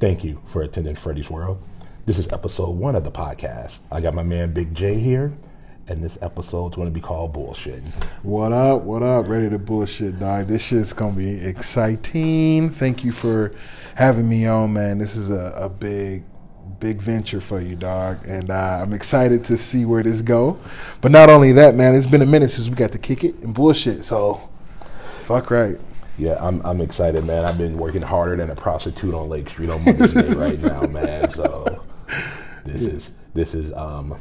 Thank you for attending Freddy's World. This is episode one of the podcast. I got my man Big J here, and this episode's going to be called Bullshit. What up? What up? Ready to bullshit, dog. This shit's gonna be exciting. Thank you for having me on, man. This is a, a big, big venture for you, dog, and uh, I'm excited to see where this go. But not only that, man, it's been a minute since we got to kick it and bullshit. So, fuck right. Yeah, I'm I'm excited, man. I've been working harder than a prostitute on Lake Street on Mother's Day right now, man. So this is this is um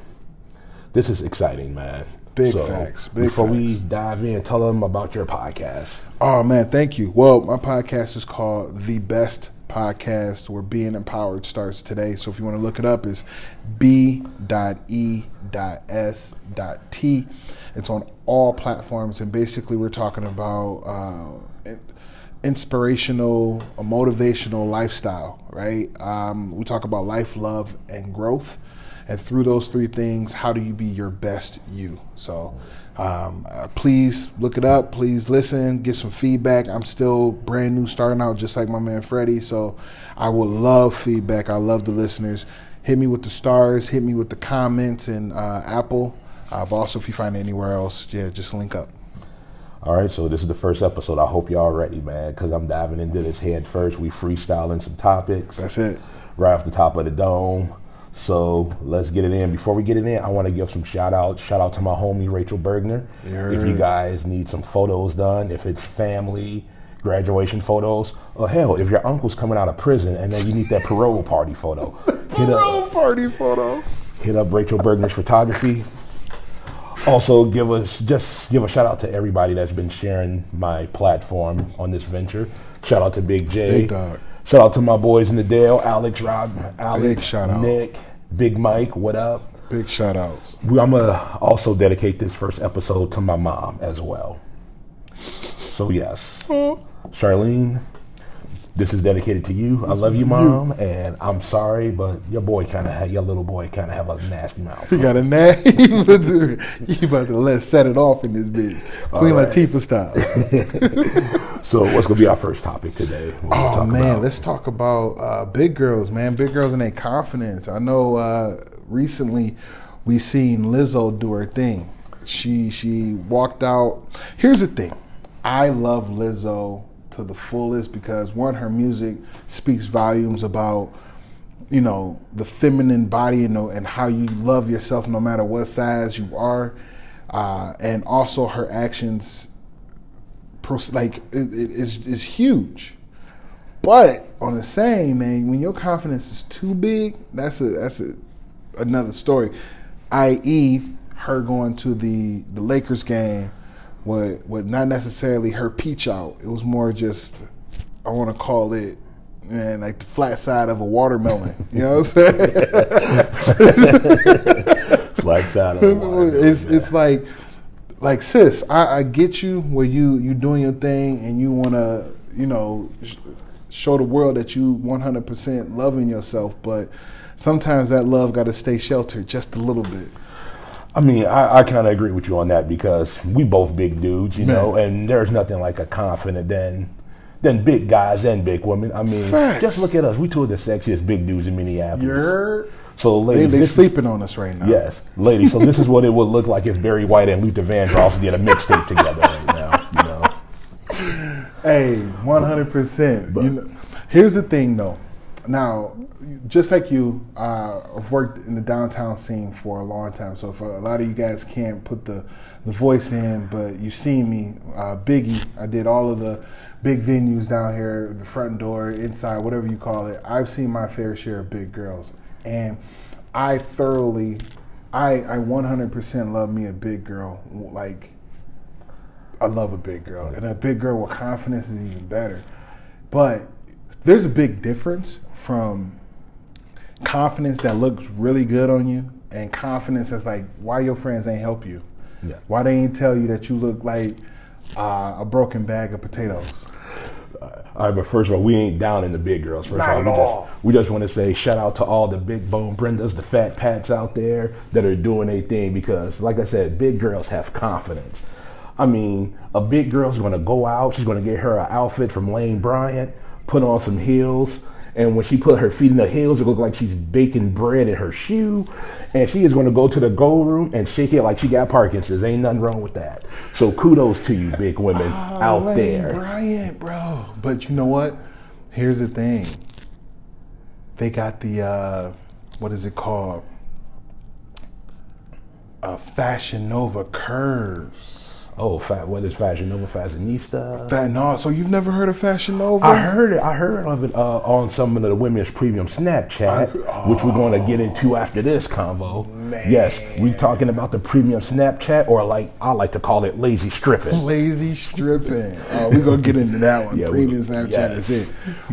this is exciting, man. Big So, facts, big before we dive in, tell them about your podcast. Oh man, thank you. Well, my podcast is called The Best Podcast, where being empowered starts today. So if you want to look it up, it's b.e.s.t. It's on all platforms, and basically we're talking about uh, inspirational, a motivational lifestyle. Right? Um, we talk about life, love, and growth. And through those three things, how do you be your best you? So um, uh, please look it up. Please listen, get some feedback. I'm still brand new, starting out just like my man Freddie. So I would love feedback. I love the listeners. Hit me with the stars, hit me with the comments and uh, Apple. Uh, but also, if you find it anywhere else, yeah, just link up. All right, so this is the first episode. I hope y'all ready, man, because I'm diving into this head first. We freestyling some topics That's it. right off the top of the dome. So let's get it in. Before we get it in, I want to give some shout outs. Shout out to my homie Rachel Bergner. Yeah. If you guys need some photos done, if it's family, graduation photos, or hell, if your uncle's coming out of prison and then you need that parole party photo, hit up party photo. hit up Rachel Bergner's photography. Also, give us just give a shout out to everybody that's been sharing my platform on this venture. Shout out to Big J. Big dog. Shout out to my boys in the Dale, Alex, Rob, Alex, Big shout out. Nick, Big Mike. What up? Big shout outs. I'm gonna also dedicate this first episode to my mom as well. So yes, Charlene, this is dedicated to you. I love you, mom, and I'm sorry, but your boy kind of, your little boy kind of have a nasty mouth. You got a name? you about to- you about to let set it off in this bitch. Queen right. Latifah style. So what's gonna be our first topic today? Oh man, about? let's talk about uh, big girls, man. Big girls and their confidence. I know uh, recently we seen Lizzo do her thing. She she walked out. Here's the thing, I love Lizzo to the fullest because one, her music speaks volumes about you know the feminine body and, and how you love yourself no matter what size you are, uh, and also her actions like it, it, is is huge. But on the same man, when your confidence is too big, that's a that's a another story. I.e., her going to the the Lakers game with with not necessarily her peach out. It was more just I want to call it. Man, like the flat side of a watermelon. You know what I'm saying? flat side of the water. it's it's like like sis I, I get you where you you doing your thing and you want to you know sh- show the world that you 100% loving yourself but sometimes that love got to stay sheltered just a little bit I mean, I, I kind of agree with you on that because we both big dudes, you know, and there's nothing like a confident than than big guys and big women. I mean, Facts. just look at us. We two of the sexiest big dudes in Minneapolis. you're so, they, ladies, they this- sleeping on us right now Yes, ladies. So this is what it would look like if Barry White and Luther Vandross did a mixtape together right now. You know, Hey, one hundred percent. Here's the thing, though. Now, just like you, uh, I've worked in the downtown scene for a long time. So, if a lot of you guys can't put the the voice in, but you've seen me, uh, Biggie. I did all of the big venues down here, the front door, inside, whatever you call it. I've seen my fair share of big girls, and I thoroughly, I I one hundred percent love me a big girl. Like I love a big girl, and a big girl with confidence is even better. But there's a big difference from confidence that looks really good on you and confidence that's like, why your friends ain't help you? Yeah. Why they ain't tell you that you look like uh, a broken bag of potatoes? all right, but first of all, we ain't down in the big girls. First Not of all, at we all. just we just want to say shout out to all the big bone Brendas, the fat Pats out there that are doing their thing because, like I said, big girls have confidence. I mean, a big girl's going to go out. She's going to get her an outfit from Lane Bryant, put on some heels, And when she put her feet in the heels, it looked like she's baking bread in her shoe. And she is going to go to the gold room and shake it like she got Parkinson's. Ain't nothing wrong with that. So kudos to you, big women Oh, out Lane there. Bryant, bro. But you know what? Here's the thing. They got the uh, what is it called? Uh, Fashion Nova curves. Oh, fat. What is Fashion Nova Fashionista? That no, so you've never heard of Fashion Nova? I heard it. I heard of it uh, on some of the women's premium Snapchat, which we're going to get into after this convo. Yes, we're talking about the premium Snapchat, or like I like to call it lazy stripping. Lazy stripping. Oh, we're gonna get into that one. Yeah, Premium Snapchat yes. is it.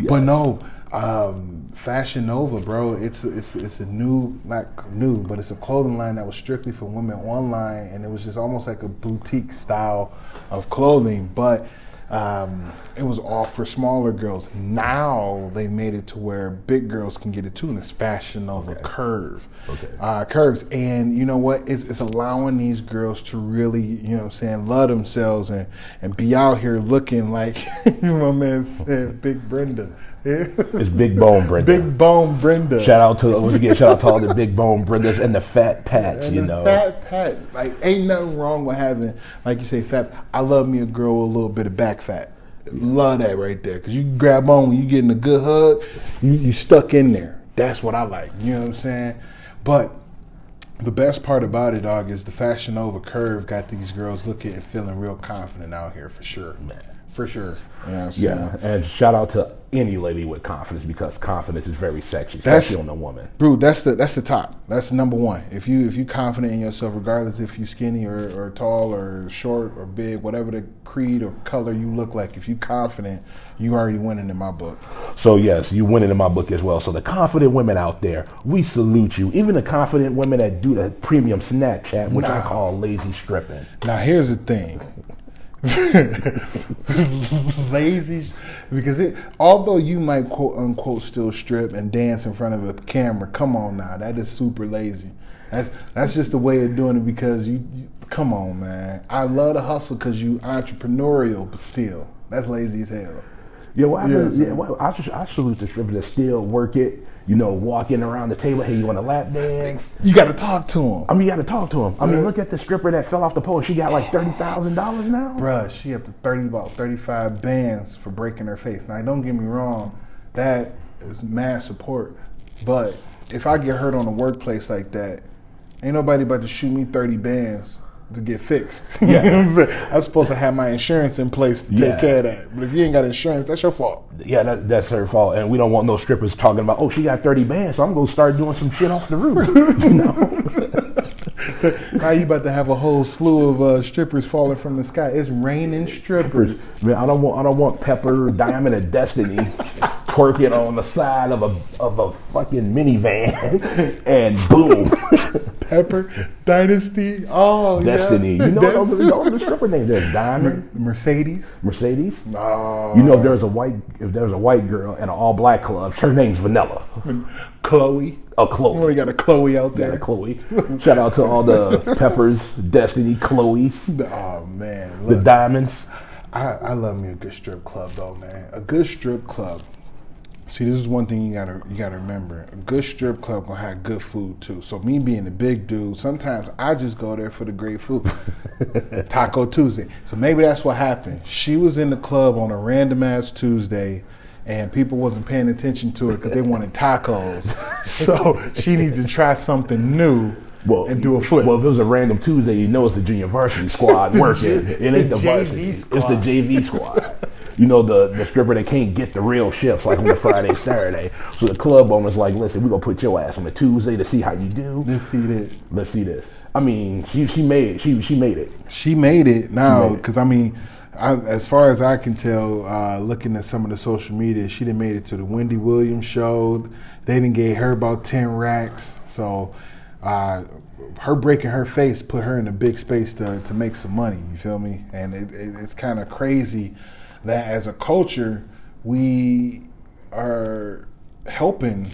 But no, um, Fashion Nova, bro. It's it's it's a new, not new, but it's a clothing line that was strictly for women online, and it was just almost like a boutique style of clothing, but. Um, it was all for smaller girls. Now they made it to where big girls can get it too, and it's Fashion Nova Curve. Okay. Uh, curves. And you know what? It's, it's allowing these girls to really, you know what I'm saying, love themselves and, and be out here looking like you know, my man said, Big Brenda. It's Big Bone Brenda. Big Bone Brenda. Shout out to once again, shout out to all the Big Bone Brendas and the Fat Pats. And You the know, Fat pat. Like, ain't nothing wrong with having, like you say, fat. I love me a girl with a little bit of back fat. Love that right there. Because you grab on when you getting a good hug, you, you stuck in there. That's what I like. You know what I'm saying? But the best part about it, dog, is the Fashion Nova curve got these girls looking and feeling real confident out here for sure. For sure. You know what I'm saying? yeah. And shout out to any lady with confidence because confidence is very sexy, That's- especially on a woman. Bro, that's the that's the top. That's number one. If you if you confident in yourself, regardless if you're skinny or, or tall or short or big, whatever the creed or color you look like, if you confident, you already winning in my book. So yes, you winning in my book as well. So the confident women out there, we salute you. Even the confident women that do the premium Snapchat, which I call lazy stripping. Now here's the thing. Lazy, because it. Although you might quote unquote still strip and dance in front of a camera, come on now, that is super lazy. That's that's just the way of doing it because you. you come on, man. I love the hustle because you entrepreneurial, but still, that's lazy as hell. Yeah, well, I, Yeah, yeah, so- well, I, I salute the strippers that still work it. You know, walking around the table. Hey, you want a lap dance? You got to talk to him. I mean, you got to talk to him. I mean, look at the stripper that fell off the pole. She got like thirty thousand dollars now. Bruh, she up to 30, about 35 bands for breaking her face. Now, don't get me wrong, that is mad support. But if I get hurt on the workplace like that, ain't nobody about to shoot me 30 bands to get fixed. you Yeah. know what I'm saying? I'm supposed to have my insurance in place to Yeah. take care of that. But if you ain't got insurance, that's your fault. Yeah, that, that's her fault, and we don't want no strippers talking about. Oh, she got thirty bands, so I'm gonna start doing some shit off the roof. you know. now you about to have a whole slew of uh, strippers falling from the sky. It's raining strippers. Man, I don't want I don't want Pepper Diamond of Destiny twerking on the side of a of a fucking minivan and boom. Pepper Dynasty. Oh, yeah. Destiny. You know all the, all the stripper names. There's Diamond, Mercedes. Mercedes. Oh, You know if there's a white if there's a white girl in an all black club, her name's Vanilla. Chloe. A We Chloe. only got a Chloe out Yeah, a Chloe. Shout out to all the Peppers, Destiny, Chloe's, Oh man, the Diamonds. I, I love me a good strip club though, man. A good strip club. See, this is one thing you gotta you gotta remember. A good strip club gonna have good food too. So me being a big dude, sometimes I just go there for the great food. Taco Tuesday. So maybe that's what happened. She was in the club on a random ass Tuesday. And people wasn't paying attention to it because they wanted tacos. So she needs to try something new and do a flip. Well, if it was a random Tuesday, you know it's the junior varsity squad the working. It ain't the the, varsity. It's the. JV squad. You know the the stripper that can't get the real shifts like on the Friday, Saturday. So the club owner's like, listen, we're gonna put your ass on a Tuesday to see how you do. Let's see that. Let's see this. I mean, she she made she she made it. She made it now because I mean, I, as far as I can tell, uh, looking at some of the social media, she done made it to the Wendy Williams show. They didn't gave her about ten racks, so uh, her breaking her face put her in a big space to to make some money. You feel me? And it, it, it's kind of crazy that as a culture we are helping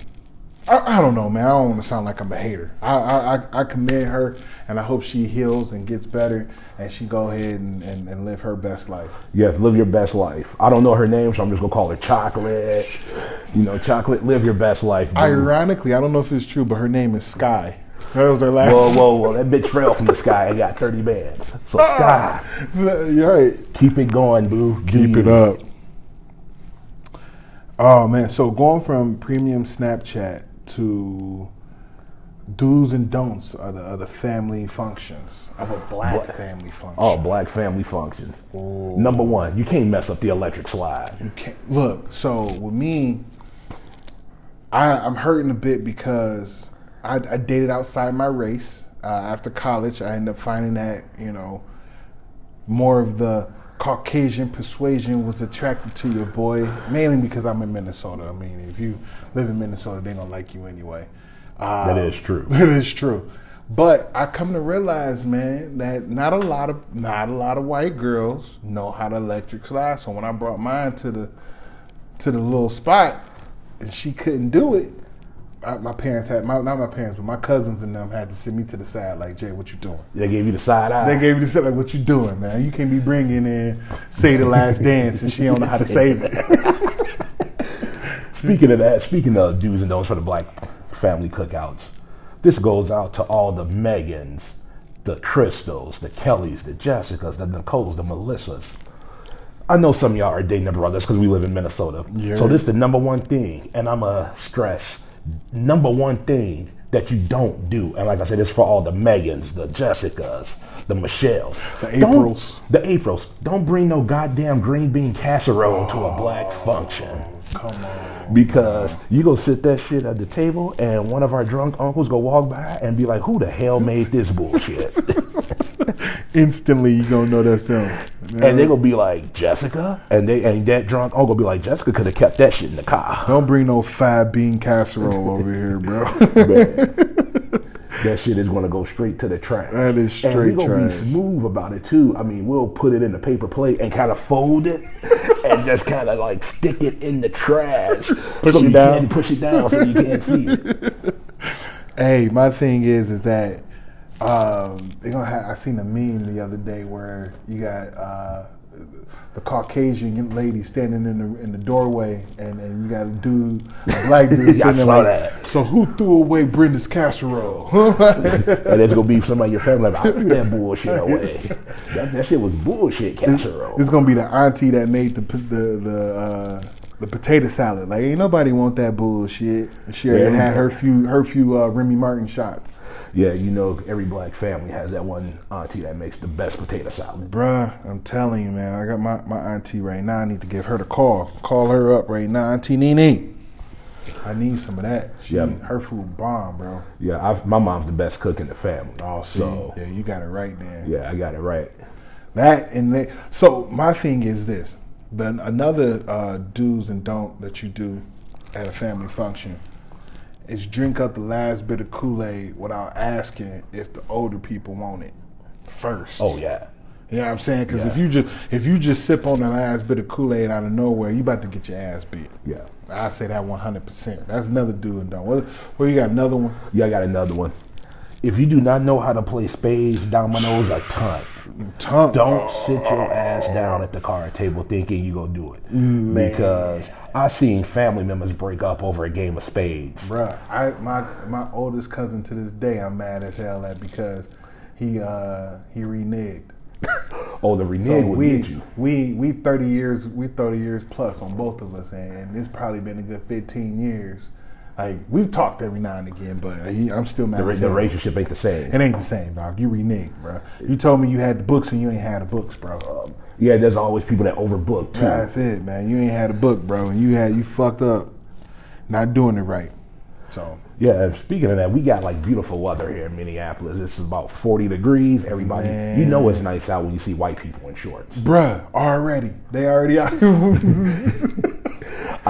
I, I don't know, man. I don't want to sound like I'm a hater. I, I I I commend her, and I hope she heals and gets better, and she go ahead and, and, and live her best life. Yes, live your best life. I don't know her name, so I'm just gonna call her Chocolate. You know, Chocolate, live your best life. dude. Ironically, I don't know if it's true, but her name is Sky. That was her last. Whoa, whoa, whoa! That bitch fell from the sky and got 30 bands. So ah! Sky, You're right. keep it going, boo. Keep it up. Oh man, so going from premium Snapchat to do's and don'ts of the, of the family functions of a black family function. Oh, black family functions. Number one, you can't mess up the electric slide. You can't look, so with me, I, I'm hurting a bit because I, I dated outside my race. Uh, after college, I ended up finding that you know more of the Caucasian persuasion was attracted to your boy, mainly because I'm in Minnesota. I mean, if you live in Minnesota, they don't like you anyway. Uh, That is true. It is true. But I come to realize, man, that not a lot of not a lot of white girls know how to electric slide. So when I brought mine to the to the little spot and she couldn't do it, I, my parents had my not my parents, but my cousins and them had to send me to the side like, Jay, what you doing? They gave you the side eye. They gave you the side like, what you doing, man? You can't be bringing in say the last dance and she don't know how to save it. Speaking of that, speaking of do's and don'ts for the black family cookouts, this goes out to all the Megans, the Crystals, the Kellys, the Jessicas, the Nicoles, the Melissas. I know some of y'all are dating their brothers because we live in Minnesota. Yeah. So this is the number one thing, and I'm a stress number one thing that you don't do. And like I said, it's for all the Megans, the Jessicas, the Michelles, The Don't- Aprils. the Aprils. Don't bring no goddamn green bean casserole to a black oh, function Come on. because you go sit that shit at the table and one of our drunk uncles go walk by and be like, who the hell made this bullshit? Instantly you gonna know that's them. and they gonna be like, Jessica? And they and that drunk oh, uncle be like, Jessica could have kept that shit in the car. Don't bring no five bean casserole over here, bro. that shit is gonna go straight to the trash. That is straight and we gonna trash. be smooth about it too. I mean, we'll put it in the paper plate and kind of fold it and just kind of like stick it in the trash. Push so it you down. Push it down so you can't see it. Hey, my thing is, is that um, they gonna have. I seen a meme the other day where you got uh, the Caucasian lady standing in the in the doorway, and, and you got a dude, a black dude, I sitting there saw like, that. So who threw away Brenda's casserole? And there's gonna be somebody in your family like, I threw that bullshit away. That, that shit was bullshit casserole. It's gonna be the auntie that made the the the uh, the potato salad. Like ain't nobody want that bullshit. She already Yeah. had her few her few uh, Remy Martin shots. Yeah, you know, every black family has that one auntie that makes the best potato salad. Bruh, I'm telling you, man. I got my, my auntie right now. I need to give her the call. Call her up right now, Auntie Nene. I need some of that. She, Yeah. Her food bomb, bro. Yeah, I've, my mom's the best cook in the family. Oh, see, so yeah, you got it right there. yeah, I got it right. That and that. So my thing is this: then another uh, do's and don't that you do at a family function is drink up the last bit of Kool Aid without asking if the older people want it first. Oh yeah, You know what I'm saying? Because if you just if you just sip on the last bit of Kool Aid out of nowhere, you about to get your ass beat. yeah, I say that 100. percent That's another do and don't. Well, you got another one. yeah. I got another one. If you do not know how to play spades, dominoes, a ton, Tongue. don't sit your ass down at the card table thinking you gonna do it. Mm, Because I seen family members break up over a game of spades. Bruh, I my my oldest cousin to this day I'm mad as hell at because he uh he reneged. Oh, the renege So we we we thirty years we thirty years plus on both of us and, and it's probably been a good fifteen years. Like we've talked every now and again, but he, I'm still mad. The, the relationship ain't the same. It ain't the same, dog. You reneged, bro. You told me you had the books and you ain't had the books, bro. Um, yeah, there's always people that overbook too. That's it, man. You ain't had a book, bro, and you had you fucked up, not doing it right. So Yeah, speaking of that, we got like beautiful weather here in Minneapolis. It's about 40 degrees. Everybody, you know it's nice out when you see white people in shorts. Bruh, already. They already out.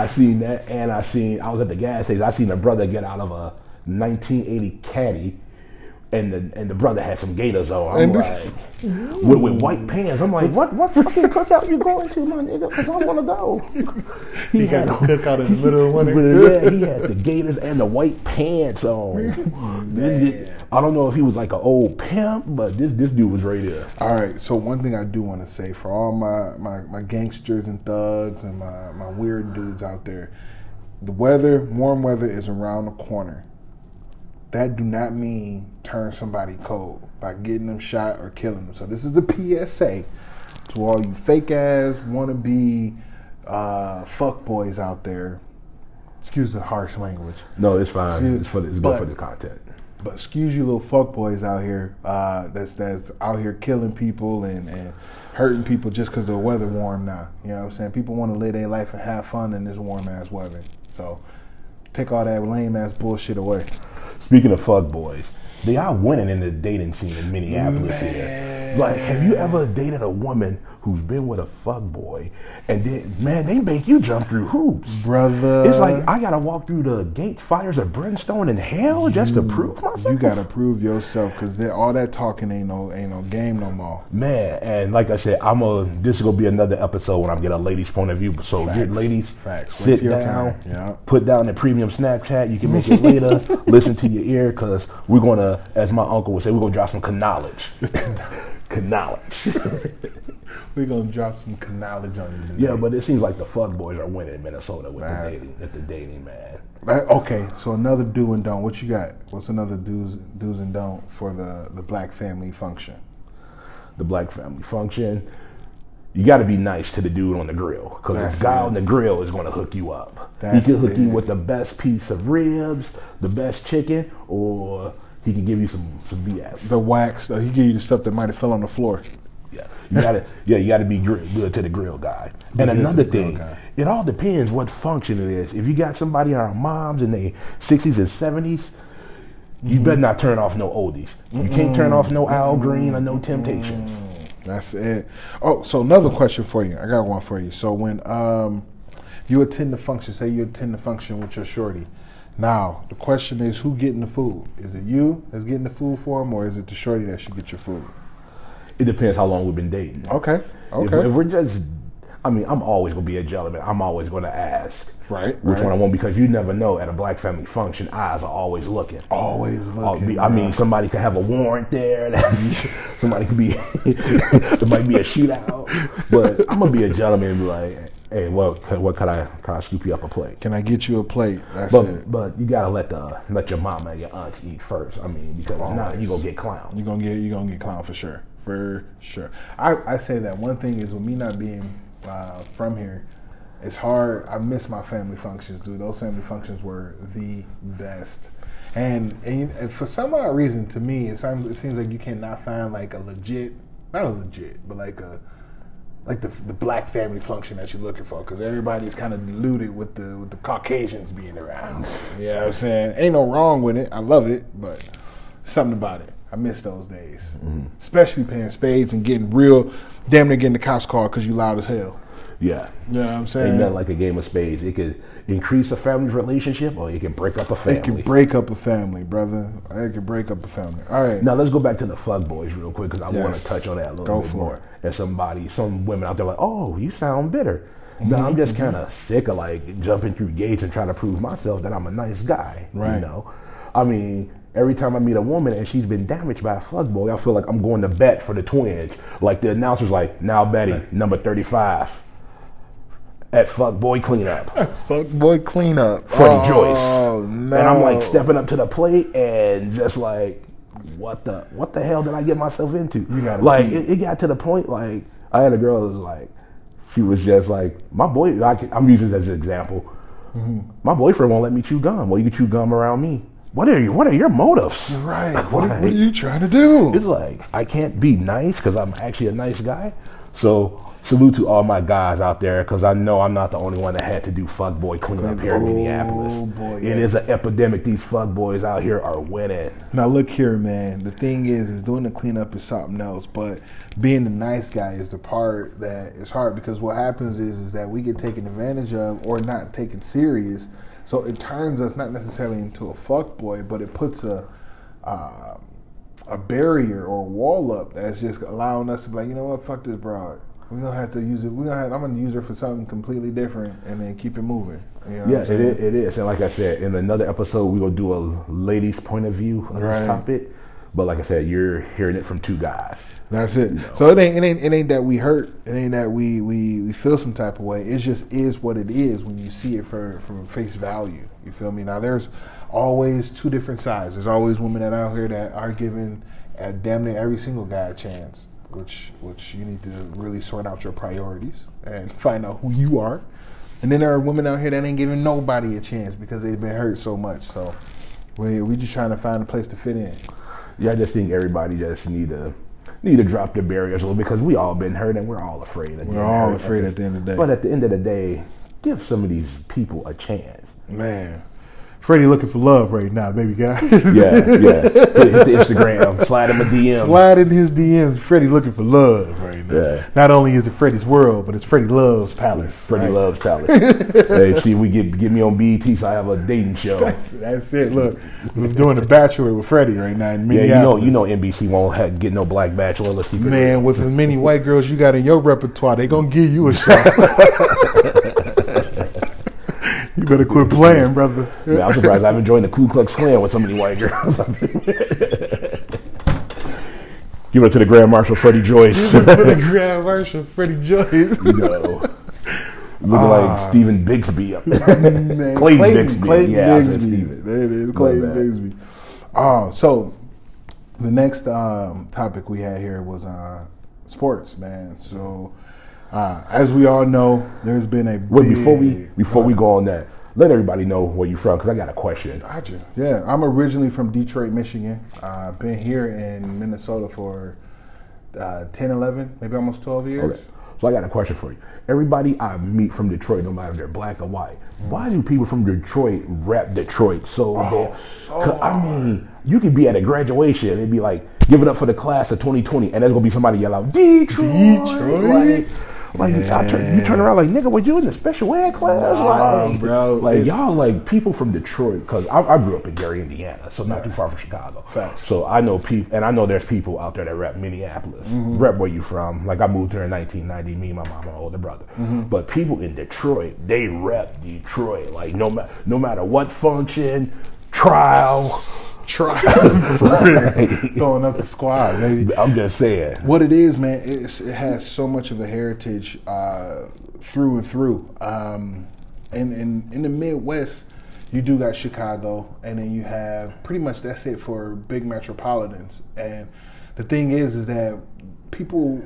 I seen that, and I seen I was at the gas station. I seen a brother get out of a 1980 Caddy and the and the brother had some gators on. I'm And- like, with, with white pants. I'm like, what what fucking cookout you going to, my nigga? Because I want to go. He, got the on- cookout in the middle of winter. but, yeah, he had the gators and the white pants on. I don't know if he was like an old pimp, but this this dude was right there. All right, so one thing I do want to say for all my, my, my gangsters and thugs and my, my weird dudes out there, the weather, warm weather is around the corner. That do not mean turn somebody cold by getting them shot or killing them. So this is a PSA to all you fake ass wannabe uh, fuck boys out there. Excuse the harsh language. No, it's fine. See, it's for the, it's good for the content. But excuse you little fuck boys out here uh, that's that's out here killing people and, and hurting people just because the weather warm now. You know what I'm saying? People want to live their life and have fun in this warm ass weather. So take all that lame ass bullshit away. Speaking of fuck boys, they are winning in the dating scene in Minneapolis here. Like, have you ever dated a woman who's been with a fuck boy and then, man, they make you jump through hoops. Brother. It's like I gotta walk through the gate fires of brimstone and hell just to prove myself. you gotta prove yourself because all that talking ain't no ain't no game no more. Man, and like I said, I'm a. This is gonna be another episode when I get a lady's point of view. So, get Facts. ladies, Facts. Sit your down. Yeah. put down the premium Snapchat. You can make it later. listen to your ear, cause we're gonna, as my uncle would say, we're gonna drop some knowledge. knowledge. We're gonna drop some knowledge on you today. yeah, but it seems like the fuck boys are winning in Minnesota with the dating, with the dating man. Okay, so another do and don't. What you got? What's another do's do's and don't for the the black family function? the black family function, you got to be nice to the dude on the grill because the guy it. on the grill is going to hook you up. That's he can hook you with the best piece of ribs, the best chicken, or he can give you some some BS. The wax. Uh, he give you the stuff that might have fell on the floor. Yeah, you got to yeah you got to be gr- good to the grill guy. Be and another thing, guy. it all depends what function it is. If you got somebody in our moms in their sixties and seventies. You Mm-hmm. better not turn off no oldies. You can't turn off no Al Green or no Temptations. That's it. Oh, so another question for you. I got one for you. So when um, you attend the function, say you attend the function with your shorty. Now the question is, who getting the food? Is it you that's getting the food for him, or is it the shorty that should get your food? It depends how long we've been dating. Okay. If, Okay. if we're just, I mean, I'm always gonna be a gentleman. I'm always gonna ask right. which right. one I want because you never know. At a black family function, eyes are always looking. Always uh, looking. be- I mean, somebody could have a warrant there. Somebody could be, there might be a shootout. But I'm gonna be a gentleman and be like, hey, what, what could I, can I scoop you up a plate? Can I get you a plate? That's But it. but you gotta let the let your mama and your aunts eat first. I mean, because if not, you gonna get clown. You're gonna get you gonna get clown for sure, for sure. I, I say that one thing is with me not being uh, from here, it's hard. I miss my family functions, dude. Those family functions were the best, and and, and for some odd reason, to me, it seems it seems like you cannot find like a legit, not a legit, but like a like the the black family function that you're looking for, because everybody's kind of diluted with the with the Caucasians being around. You know what I'm saying? Ain't no wrong with it. I love it, but something about it. I miss those days, mm-hmm. especially paying spades and getting real, damn near getting the cops called because you loud as hell. Yeah. What I'm saying. Ain't nothing like a game of spades. It could increase a family's relationship or it can break up a family. It can break up a family, brother. It can break up a family. All right. Now let's go back to the fuck boys real quick because I want to touch on that a little Go bit for more. it. And somebody, some women out there like, oh, you sound bitter. No, Mm-hmm, I'm just kind of sick of like jumping through gates and trying to prove myself that I'm a nice guy. Right. You know, I mean, every time I meet a woman and she's been damaged by a fuck boy, I feel like I'm going to bet for the twins. Like the announcer's like, now Betty, number 35 at fuck boy cleanup. Fuck boy cleanup. Freddie oh, Joyce. No. And I'm like stepping up to the plate and just like, what the what the hell did I get myself into? You gotta like it, it got to the point like I had a girl that was like, she was just like my boy. Like, I'm using this as an example. Mm-hmm. My boyfriend won't let me chew gum. Well, you can chew gum around me. What are you? What are your motives? Right. What, Like, what are you trying to do? it's like I can't be nice because I'm actually a nice guy. So salute to all my guys out there because I know I'm not the only one that had to do fuck boy cleanup here in Oh, Minneapolis. boy, It is an epidemic. These fuck boys out here are winning. Now look here, man. The thing is, is doing the cleanup is something else, but being the nice guy is the part that is hard because what happens is, is that we get taken advantage of or not taken serious. So it turns us not necessarily into a fuck boy, but it puts a uh, a barrier or a wall up that's just allowing us to be like, you know what, fuck this broad. We gonna have to use it. We gonna have, I'm gonna use her for something completely different, and then keep it moving. You know Yeah, it, it is. And like I said, in another episode, we will do a lady's point of view on Right. this topic. But like I said, you're hearing it from two guys. That's it. So it ain't it ain't it ain't that we hurt. It ain't that we we we feel some type of way. It just is what it is when you see it for from face value. You feel me? Now there's always two different sides. There's always women that out here that are giving uh, damn near every single guy a chance. Which which you need to really sort out your priorities and find out who you are. And then there are women out here that ain't giving nobody a chance because they've been hurt so much. So we we just trying to find a place to fit in. Yeah, I just think everybody just need to need to drop the barriers a little because we all been hurt and we're all afraid. Of We're all afraid at the end of the day. But at the end of the day, give some of these people a chance. Man, Freddie looking for love right now, baby guy. Yeah, yeah. Hit, the Instagram, slide him a DM. Slide in his DMs. Freddie looking for love right now. Yeah. Not only is it Freddie's world, but it's Freddie Loves Palace. Freddie right? loves Palace. hey, see, we get get me on BET, so I have a dating show. That's, that's it. Look, we're doing the Bachelor with Freddie right now in Yeah, Minneapolis. you know, you know, NBC won't have, get no black bachelor. Let's keep it Man, with as many white girls you got in your repertoire, they gonna give you a shot. you better quit playing, brother. Man, I'm surprised I haven't joined the Ku Klux Klan with so many white girls. Give it up to the Grand Marshal Freddie Joyce. you For the Grand Marshal, Freddie Joyce. know, looking like Stephen Bixby up there. Man, Clayton Bigsby. Clayton Yeah, Bigsby. There it is, Clayton. Bigsby. Oh, so the next um, topic we had here was uh, sports, man. So uh, as we all know, there's been a before we before we go on that, let everybody know where you're from because I got a question. Gotcha. Yeah, I'm originally from Detroit, Michigan. I've uh, been here in Minnesota for uh, 10, 11, maybe almost 12 years. Okay. So I got a question for you. Everybody I meet from Detroit, no matter if they're black or white, why do people from Detroit rap Detroit so bad? so I mean, you could be at a graduation and be like, give it up for the class of 2020, and there's gonna be somebody yell out, Detroit. Detroit? Like, like I turn, you turn around like, nigga, was you in the special ed class? Like, bro, Like, y'all like people from Detroit, because I, I grew up in Gary, Indiana, so not too far from Chicago. Facts. So I know people, and I know there's people out there that rep Minneapolis. Mm-hmm. Rep where you from. Like I moved here in 1990. Me, and my mom, my older brother. Mm-hmm. But people in Detroit, they rep Detroit. Like no matter no matter what function, trial. Try throwing up the squad, baby. I'm just saying. What it is, man, it's, it has so much of a heritage uh, through and through. Um, and, and in the Midwest, you do got Chicago, and then you have pretty much that's it for big metropolitans. And the thing is, is that people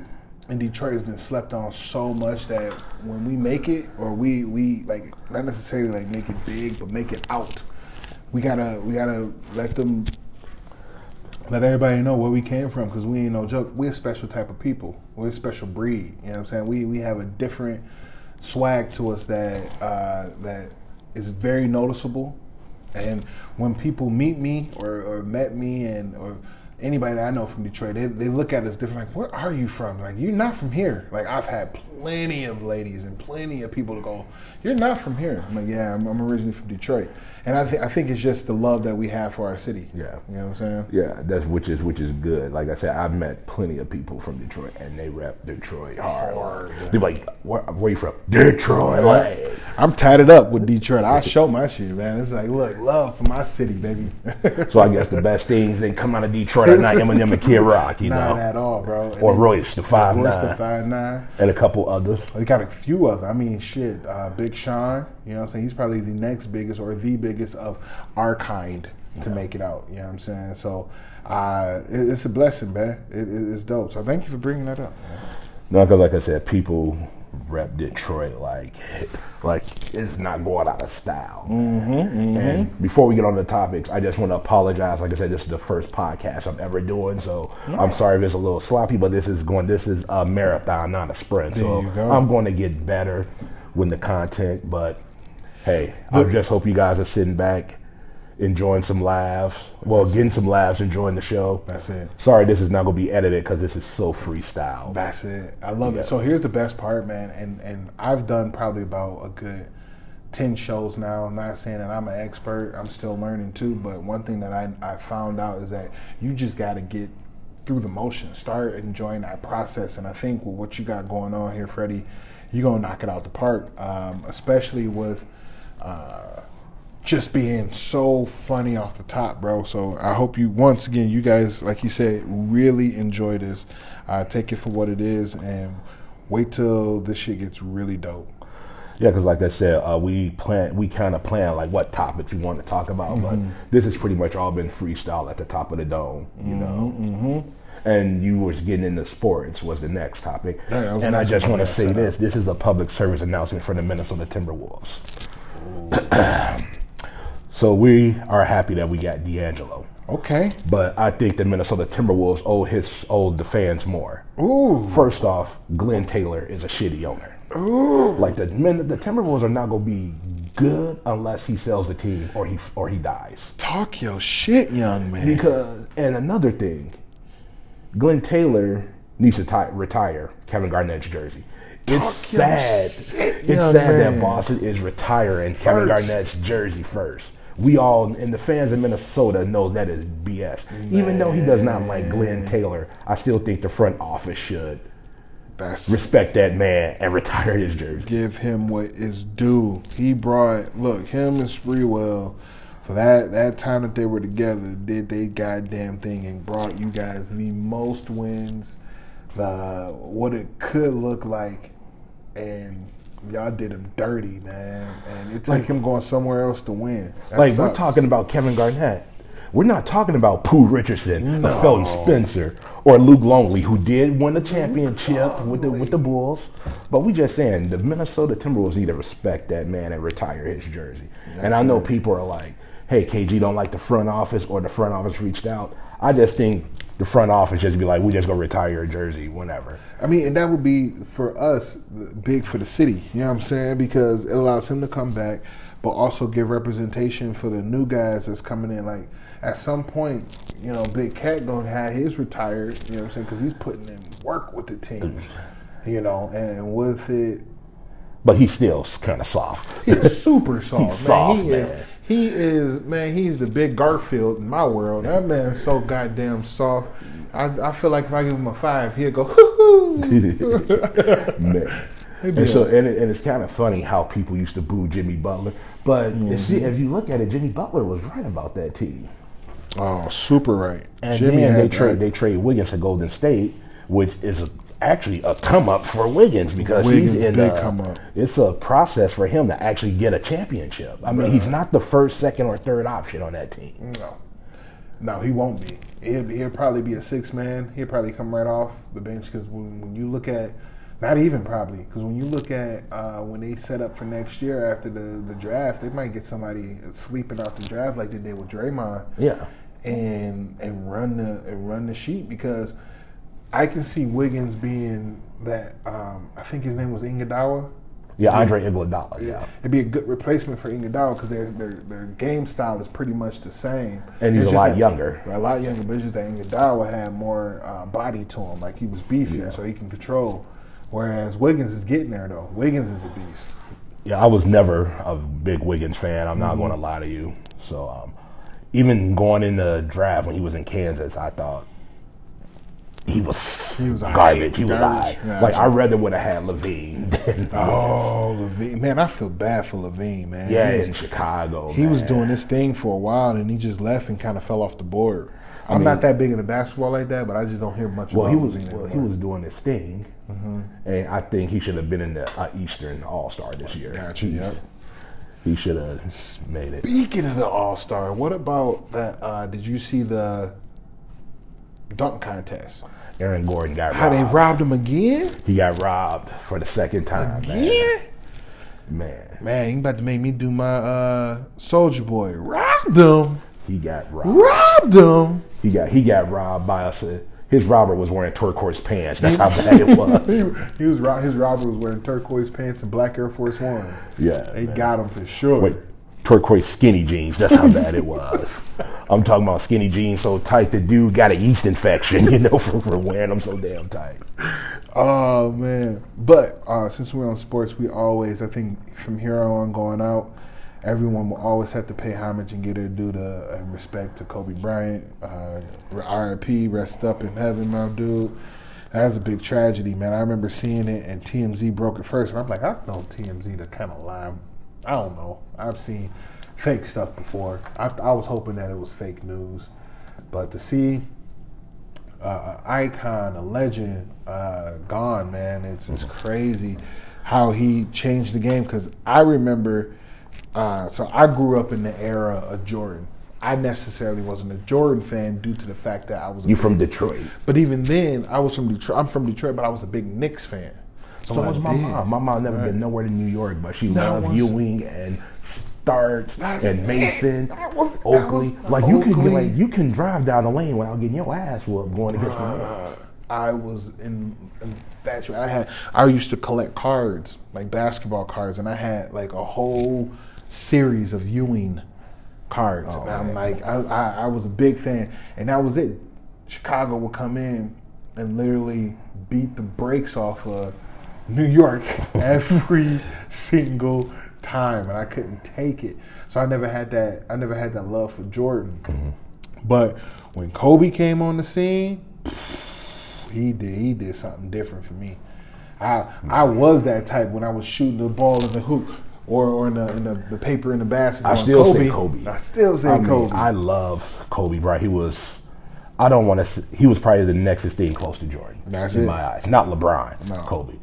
in Detroit has been slept on so much that when we make it, or we we like not necessarily like make it big, but make it out, we gotta we gotta let them let everybody know where we came from because we ain't no joke. We're a special type of people. We're a special breed. You know what I'm saying? We we have a different swag to us that uh, that is very noticeable. And when people meet me or, or met me and or anybody that I know from Detroit, they, they look at us different. Like, where are you from? Like, you're not from here. Like, I've had plenty of ladies and plenty of people to go, you're not from here. I'm like, yeah, I'm, I'm originally from Detroit. And I think I think it's just the love that we have for our city. Yeah. you know what I'm saying. Yeah, that's which is which is good. Like I said, I've met plenty of people from Detroit, and they rep Detroit hard. Hard. They're like, where, where you from? Detroit. Like, I'm tatted up with Detroit. I show my shit, man. It's like, look, love for my city, baby. so I guess the best things that come out of Detroit are not Eminem and Kid Rock, you Not know, at all, bro. And or Royce the Five Royce the Nine, five nine. and a couple others. We got a few of them. I mean, shit. Uh, Big Sean. You know what I'm saying? He's probably the next biggest or the biggest of our kind to make it out. You know what I'm saying? So uh, it, it's a blessing, man. It, it- it's dope. So thank you for bringing that up. Man. No, because like I said, people rep Detroit like like it's not going out of style. Mm-hmm, And before we get on the topics, I just want to apologize. Like I said, this is the first podcast I'm ever doing, so I'm sorry if it's a little sloppy, but this is going. This is a marathon, not a sprint. so go. I'm going to get better with the content. But hey, I just hope you guys are sitting back. Enjoying some laughs, well, getting some laughs, enjoying the show. That's it. Sorry, this is not gonna be edited because this is so freestyle. That's it. I love it. So here's the best part, man. And and I've done probably about a good ten shows now. I'm not saying that I'm an expert. I'm still learning too. But one thing that I I found out is that you just got to get through the motion. Start enjoying that process. And I think with what you got going on here, Freddie, you're gonna knock it out the park. Um, especially with uh, just being so funny off the top, bro. So I hope you once again, you guys, like you said, really enjoy this. Uh, take it for what it is, and wait till this shit gets really dope. Yeah, because like I said, uh, we plan, we kind of plan like what topics we want to talk about, Mm-hmm. but this has pretty much all been freestyle at the top of the dome, you know. Mm-hmm. And you was getting into sports was the next topic, Yeah, and I just want to say this: this is a public service announcement for the Minnesota Timberwolves. so we are happy that we got D'Angelo, Okay. but I think the Minnesota Timberwolves owe his owe the fans more. Ooh. First off, Glen Taylor is a shitty owner. Ooh. Like the men, the Timberwolves are not gonna be good unless he sells the team or he or he dies. Talk your shit, young man. Because and another thing, Glen Taylor needs to ti retire Kevin Garnett's jersey. It's Talk sad. shit, It's sad man. that Boston is retiring Kevin Garnett's jersey first. We all and the fans in Minnesota know that is BS. Even though he does not like Glen Taylor, I still think the front office should That's respect that man and retire his jersey. give him what is due. He brought look him and Sprewell for that that time that they were together did they goddamn thing and brought you guys the most wins, the what it could look like, and y'all did him dirty, man. And it took him going somewhere else to win. That Like we're talking about Kevin Garnett. We're not talking about Pooh Richardson, No. Felton Spencer, or Luke Longley, who did win the championship with the with the Bulls. But we just saying the Minnesota Timberwolves need to respect that man and retire his jersey. and I know it. people are like, "Hey, KG don't like the front office," or the front office reached out. I just think the front office just be like, "We just gonna retire your jersey whenever." I mean, and that would be for us big for the city. You know what I'm saying? Because it allows him to come back, but also give representation for the new guys that's coming in. Like at some point, you know, Big Cat gonna have his retired. You know what I'm saying? Because he's putting in work with the team. Mm-hmm. You know, and with it, But he's still kind of soft. he's super soft. man. soft, he man. Is, he is man. He's the big Garfield in my world. That man's so goddamn soft. I, I feel like if I give him a five, he'll go. Hoo-hoo. Man. And so, and, it, and it's kind of funny how people used to boo Jimmy Butler, but see, Mm-hmm. if you look at it, Jimmy Butler was right about that team. Oh, super right. And Jimmy then they trade they trade Wiggins to Golden State, which is a, actually a come up for Wiggins because Wiggins he's in a, come up. It's a process for him to actually get a championship. I mean, he's not the first, second, or third option on that team. No, no, he won't be. He'll, he'll probably be a six man. He'll probably come right off the bench because when, when you look at, not even probably, because when you look at uh, when they set up for next year after the, the draft, they might get somebody sleeping out the draft like they did with Draymond. Yeah. and and run the and run the sheet because I can see Wiggins being that. Um, I think his name was Iguodala. Yeah, Andre Iguodala. Yeah. Yeah, it'd be a good replacement for Iguodala because their, their their game style is pretty much the same. And he's It's a lot that- younger. A lot younger, but it's just that Iguodala had more uh, body to him, like he was beefier, Yeah. so he can control. Whereas Wiggins is getting there though. Wiggins is a beast. Yeah, I was never a big Wiggins fan. I'm not Mm-hmm. going to lie to you. So, um, even going in the draft when he was in Kansas, I thought he was, He was garbage. He was Garbage. alright. Yeah, like I rather would have had LaVine. Than Oh, LaVine, man, I feel bad for LaVine, man. yeah, He was- in Chicago. He was doing this thing for a while and he just left and kind of fell off the board. I'm not that big into basketball like that, but I just don't hear much Well, about he was LaVine well, he was doing this thing, Mm-hmm. and I think he should have been in the uh, Eastern All Star this year. Gotcha, yep. He should have made it. Speaking of the All Star, what about that? Uh, did you see the dunk contest? Aaron Gordon got How they robbed. robbed him again? He got robbed for the second time. Yeah. Man. man, Man, you about to make me do my uh, Soulja Boy. Robbed him. he got robbed. Robbed him. He got he got robbed by us. uh, His robber was wearing turquoise pants. That's how bad it was. he, he was his robber was wearing turquoise pants and black Air Force Ones. Yeah, they man. got him for sure. With turquoise skinny jeans. That's how bad it was. I'm talking about skinny jeans so tight the dude got a yeast infection, you know, for, for wearing them so damn tight. Oh man! But uh, since we're on sports, we always, I think, from here on going out, everyone will always have to pay homage and get their due to and respect to Kobe Bryant. Uh, R.I.P. Rest up in heaven, my dude. That's a big tragedy, man. I remember seeing it, and TMZ broke it first, and I'm like, I've known TMZ to kind of lie. I don't know. I've seen fake stuff before. I, I was hoping that it was fake news, but to see uh, icon, a legend, uh, gone, man. It's it's crazy how he changed the game. Because I remember, uh, so I grew up in the era of Jordan. I necessarily wasn't a Jordan fan due to the fact that I was. You from Detroit. But even then, I was from Detroit. I'm from Detroit, but I was a big Knicks fan. So when I was my did- mom. My mom never Right. been nowhere to New York, but she That loved was- Ewing and Starks and. Mason, That was- that Oakley. was like you can Oakley. like you can drive down the lane without getting your ass whooped going against the Knicks. Uh, I was in infatuated. I had I used to collect cards, like basketball cards, and I had like a whole series of Ewing cards. Oh, and I'm man. like, I, I, I was a big fan, and that was it. Chicago would come in and literally beat the brakes off of New York every single time, and I couldn't take it. So I never had that. I never had that love for Jordan. Mm-hmm. But when Kobe came on the scene, he did he did something different for me. I I mm-hmm. was that type when I was shooting the ball in the hoop or, or in the in the, the paper in the basket. I still say Kobe. I still say I mean, Kobe. I love Kobe Bryant. He was, I don't want to. He was probably the nextest thing close to Jordan That's in it. my eyes. Not LeBron, No. Kobe.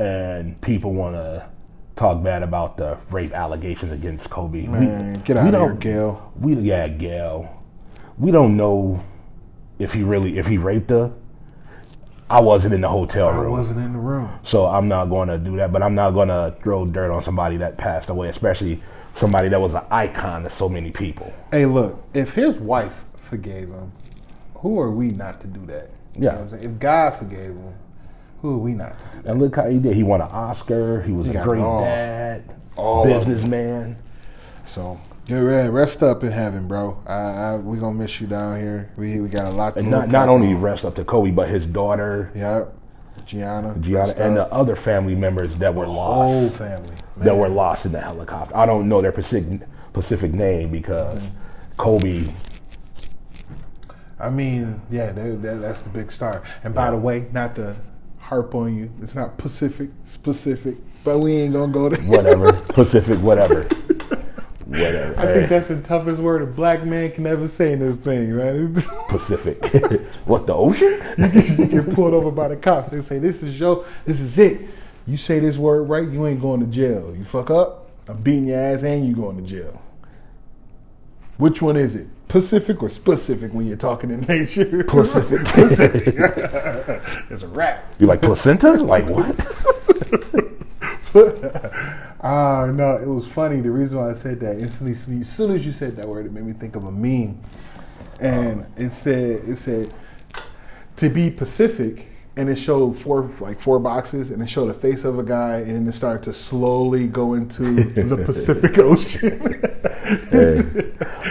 And people want to talk bad about the rape allegations against Kobe. Man, get outta here, Gail. We yeah, Gail. We don't know if he really if he raped her. I wasn't in the hotel room. I wasn't in the room. So I'm not going to do that, but I'm not going to throw dirt on somebody that passed away, especially somebody that was an icon to so many people. Hey, look, if his wife forgave him, who are we not to do that? You Yeah. know what I'm saying? If God forgave him, who are we not to do? And look how he did. He won an Oscar. He was He a great all. dad, All businessman. So, yeah, man, rest up in heaven, bro. I, I, we gonna miss you down here. We we got a lot to And not, not only on. rest up to Kobe, but his daughter, Yep. Gianna. Gianna, rest and the other family members that were lost. whole family. that were lost in the helicopter. I don't know their specific, specific name because mm. Kobe. I mean, yeah, that, that, that's the big star. And by the way, not to harp on you, it's not Pacific specific, but we ain't gonna go there. Whatever, Pacific, whatever, whatever. I think that's the toughest word a black man can ever say in this thing, right? Pacific. what the ocean? you get pulled over by the cops. They say, "This is your, this is it." You say this word right, you ain't going to jail. You fuck up, I'm beating your ass, and you going to jail. Which one is it? Pacific or specific when you're talking in nature? Pacific. it's a rap. You like placenta? Like what? Ah, no, it was funny. The reason why I said that instantly, as soon as you said that word, it made me think of a meme, and it said, it said, to be Pacific, and it showed four like four boxes, and it showed the face of a guy, and then it started to slowly go into the Pacific Ocean. Hey,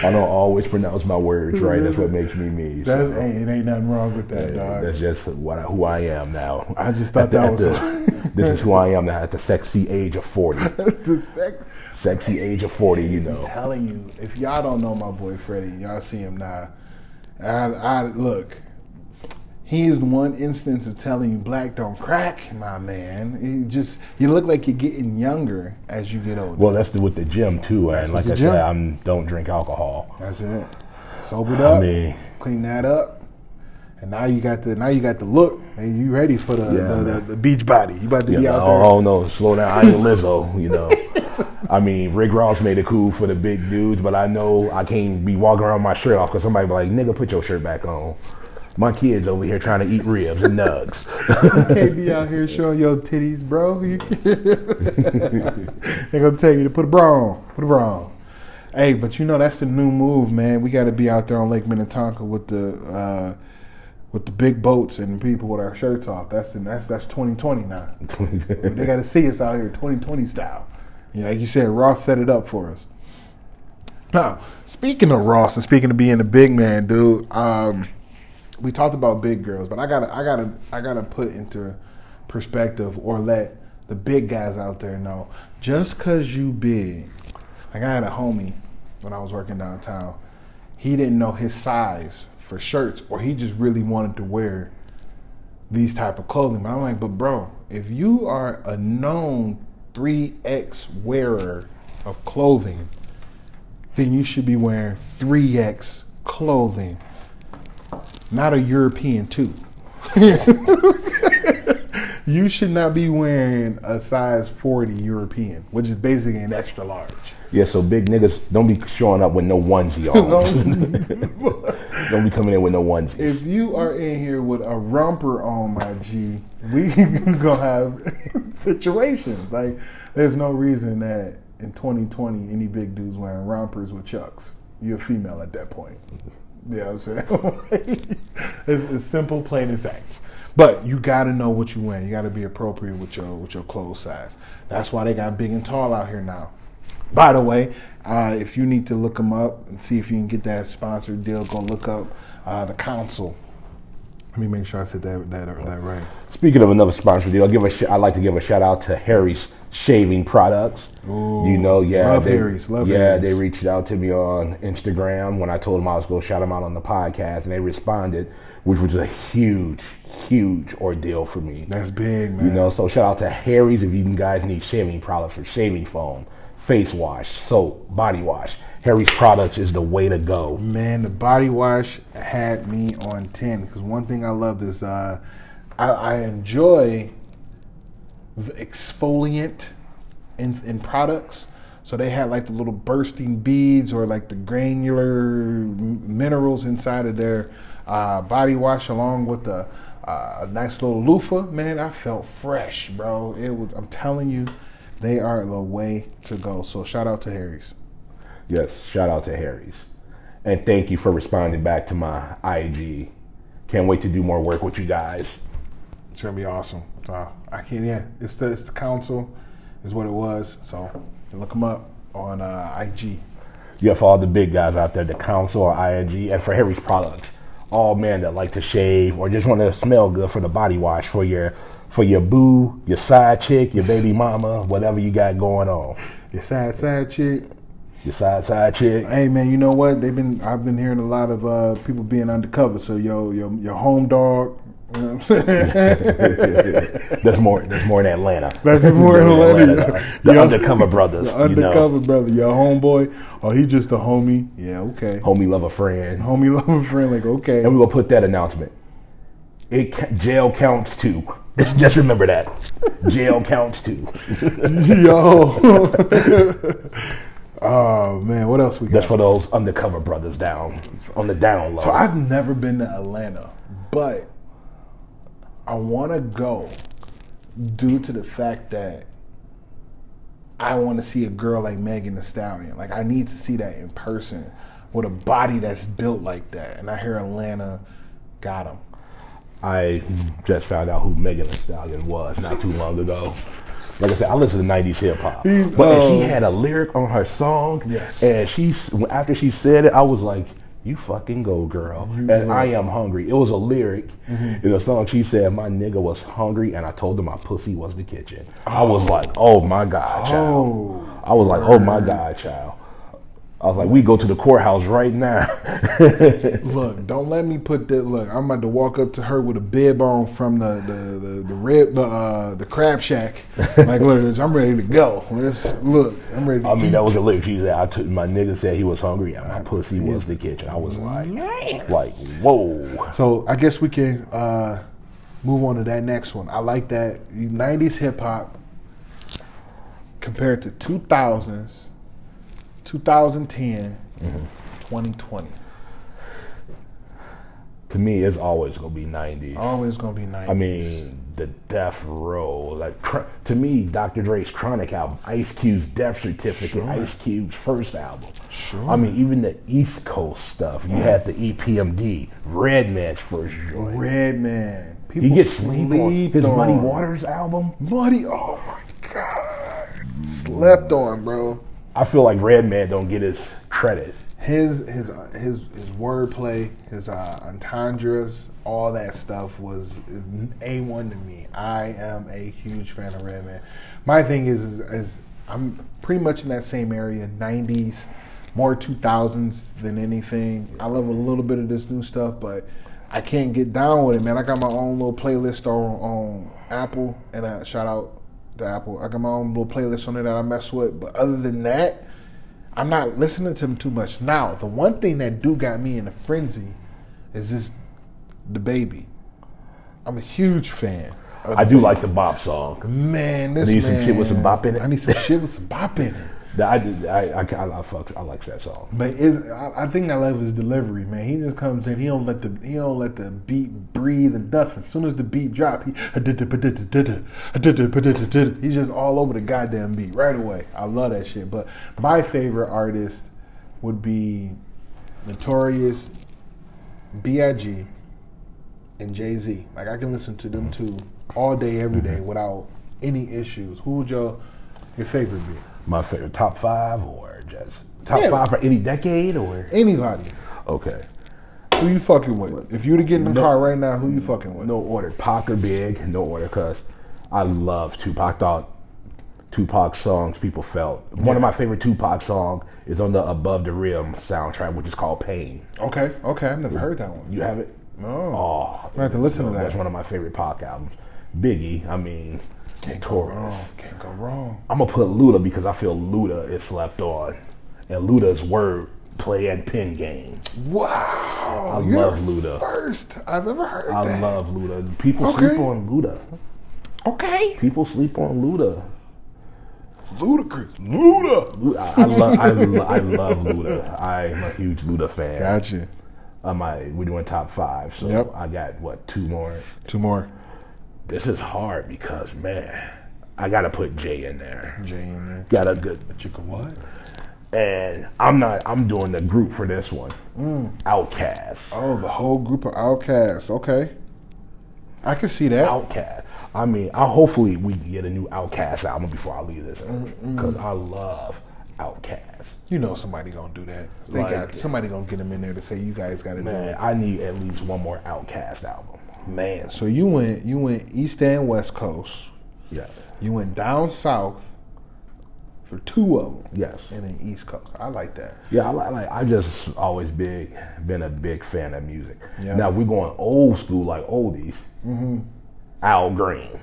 I don't always pronounce my words right. That's what makes me me. So, hey, it ain't nothing wrong with that, hey, dog. that's just what I, who I am now. I just thought At that at was the- this is who I am now at the sexy age of forty. the sex. Sexy age of forty, you know. telling you, if y'all don't know my boy Freddie, y'all see him now. I, I look. He is one instance of telling you black don't crack, my man. He just you look like you're getting younger as you get older. Well, that's the, with the gym too, and like I the said. I'm don't drink alcohol. That's it. Sobered up, I mean- clean that up, and now you got the now you got the look. And you ready for the Yeah, the, the, the beach body? You about to be out oh, there? oh no, slow down. I ain't Lizzo, you know. I mean, Rick Ross made it cool for the big dudes, but I know I can't be walking around with my shirt off because somebody be like, "Nigga, put your shirt back on." My kids over here trying to eat ribs and nugs. You can't be out here showing your titties, bro. They're gonna tell you to put a bra on. Put a bra on. Hey, but you know that's the new move, man. We got to be out there on Lake Minnetonka with the uh, with the big boats and people with our shirts off. That's that's that's 2020 now. they got to see us out here 2020 style. You know, like you said, Ross set it up for us. Now, speaking of Ross and speaking of being a big man, dude, um, we talked about big girls, but I gotta, I gotta, I gotta put into perspective or let the big guys out there know, just cause you big. Like I had a homie when I was working downtown. He didn't know his size for shirts, or he just really wanted to wear these type of clothing. But I'm like, but bro, if you are a known 3X wearer of clothing, then you should be wearing 3X clothing, not a European too. you should not be wearing a size 40 European, which is basically an extra large. Yeah, so big niggas don't be showing up with no onesie on. don't be coming in with no onesies. If you are in here with a romper on, my G, we gonna have situations. Like, there's no reason that in 2020 any big dudes wearing rompers with chucks. You're a female at that point. What I'm saying? it's, it's simple, plain and fact. But you gotta know what you wear. You gotta be appropriate with your with your clothes size. That's why they got big and tall out here now. By the way, uh, if you need to look them up and see if you can get that sponsored deal, go look up uh, the council. Let me make sure I said that that, that right. Speaking of another sponsor deal, I'll give a sh- I'd like to give a shout out to Harry's Shaving Products. Ooh, you know, yeah, love they, Harry's, love yeah, Harry's. they reached out to me on Instagram when I told them I was going to shout them out on the podcast, and they responded, which was a huge, huge ordeal for me. That's big, man. You know, so shout out to Harry's if you guys need shaving products for shaving foam, face wash, soap, body wash. Harry's products is the way to go. Man, the body wash had me on 10 because one thing I love is uh, I, I enjoy exfoliant in, in products. So they had like the little bursting beads or like the granular minerals inside of their uh, body wash along with the uh, nice little loofah. Man, I felt fresh, bro. It was, I'm telling you, they are the way to go. So shout out to Harry's. Yes, shout out to Harry's. And thank you for responding back to my IG. Can't wait to do more work with you guys. It's gonna be awesome. So I can't. Yeah, it's the it's the council, is what it was. So look them up on uh, IG. Yeah, for all the big guys out there, the council or ING, and for Harry's products. All men that like to shave or just want to smell good for the body wash for your for your boo, your side chick, your baby mama, whatever you got going on. Your side sad chick. Your side side chick. Hey man, you know what? They've been. I've been hearing a lot of uh, people being undercover. So yo, your your home dog. You know what I'm saying? That's more. That's more in Atlanta. That's more in Atlanta. The Yo, undercover brothers. The undercover brother, your homeboy. Oh, he just a homie. Yeah, okay. Homie love a friend. Homie love a friend. Like okay. And we will put that announcement. It jail counts too. Just remember that. Jail counts too. Yo. oh man, what else we got? That's for those undercover brothers down on the down low. So I've never been to Atlanta, but I want to go due to the fact that I want to see a girl like Megan Thee Stallion. Like I need to see that in person with a body that's built like that. And I hear Atlanta got him. I just found out who Megan Thee Stallion was not too long ago. Like I said, I listen to '90s hip hop, but and she um, had a lyric on her song. Yes. and she after she said it, I was like, "You fucking go, girl!" and I am hungry. It was a lyric Mm-hmm. in the song. She said, "My nigga was hungry, and I told him my pussy was the kitchen." I was like, "Oh my god, child!" Oh. I was like, "Oh my god, child!" I was like, "We go to the courthouse right now." Look, don't let me put that. Look, I'm about to walk up to her with a bib on from the the the, the rib the uh, the crab shack. Like, look, I'm ready to go. Let's look. I'm ready. To I mean, eat. that was a lyric. She said, I took, my nigga said he was hungry and my pussy was the kitchen. I was like, like, whoa. So I guess we can uh, move on to that next one. I like that 90s hip hop compared to 2000s, 2010, 2020. Mm-hmm. To me, it's always gonna be '90s. Always gonna be 90s. I mean, the Death Row. Like cr- to me, Dr. Dre's Chronic album, Ice Cube's Death Certificate, Ice Cube's first album. Sure. I mean, even the East Coast stuff. You had the EPMD, Redman's first joint. Redman. People He gets sleep on his Muddy. Waters album. Muddy. Oh my god. Slept on, bro. I feel like Redman don't get his credit. his his his his wordplay, his uh, entendres, all that stuff was a one to me. I am a huge fan of Redman. My thing is, is, is I'm pretty much in that same area, '90s, more 2000s than anything. I love a little bit of this new stuff, but I can't get down with it, man. I got my own little playlist on on Apple, and I shout out to Apple. I got my own little playlist on there that I mess with, but other than that. I'm not listening to him too much now. The one thing that do got me in a frenzy is this DaBaby. I'm a huge fan. I do baby. like the bop song. man. This I need some shit with some bop in it. I need some shit with some bop in it. I, did- I, I, I, fuck, I like that song. But is I, I think I love his delivery, man. He just comes in. He don't let the he don't let the beat breathe and nothing. As soon as the beat drop, he he's just all over the goddamn beat right away. I love that shit. But my favorite artist would be Notorious, B.I.G. and Jay Z. Like I can listen to them mm-hmm. two all day, every mm-hmm. day without any issues. Who would your your favorite be? My favorite top five or just top Yeah. five for any decade or Anybody. okay. Who you fucking with? If you were to get in the No- car right now, who you fucking with? No order. Pac or Big, no order, cause I love Tupac. I thought Tupac songs people felt. One of my favorite Tupac song is on the Above the Rim soundtrack, which is called Pain. Okay, okay, I've never heard that one. You have it? No. Oh, I have to listen to that. That's one of my favorite Pac albums. Biggie, I mean, Can't go wrong. Can't go wrong. I'm gonna put Luda because I feel Luda is slept on, and Luda's word play and pen game. Wow. I love Luda. First I've ever heard I that. love Luda. People Okay. sleep on Luda. Okay. People sleep on Luda. Ludacris. Luda. I, I love I, lo- I love Luda. I'm a huge Luda fan. Gotcha. Uh, my we're doing top five, so Yep. I got what two more. Two more. This is hard because man, I gotta put Jay in there. Jay in there. Got a good, Chicken what? and I'm not. I'm doing the group for this one. Mm. OutKast. Oh, the whole group of OutKast. Okay. I can see that. OutKast. I mean, I hopefully we get a new OutKast album before I leave this because I love OutKast. You know somebody gonna do that. They Like- got somebody gonna get them in there to say you guys got to do Man, it. I need at least one more OutKast album. Man, so you went you went east and west coast. Yeah. You went down south for two of them. Yes. And then east coast. I like that. Yeah, I like, like I just always big been a big fan of music. Yeah. Now we're going old school like oldies. Mm-hmm. Al Green.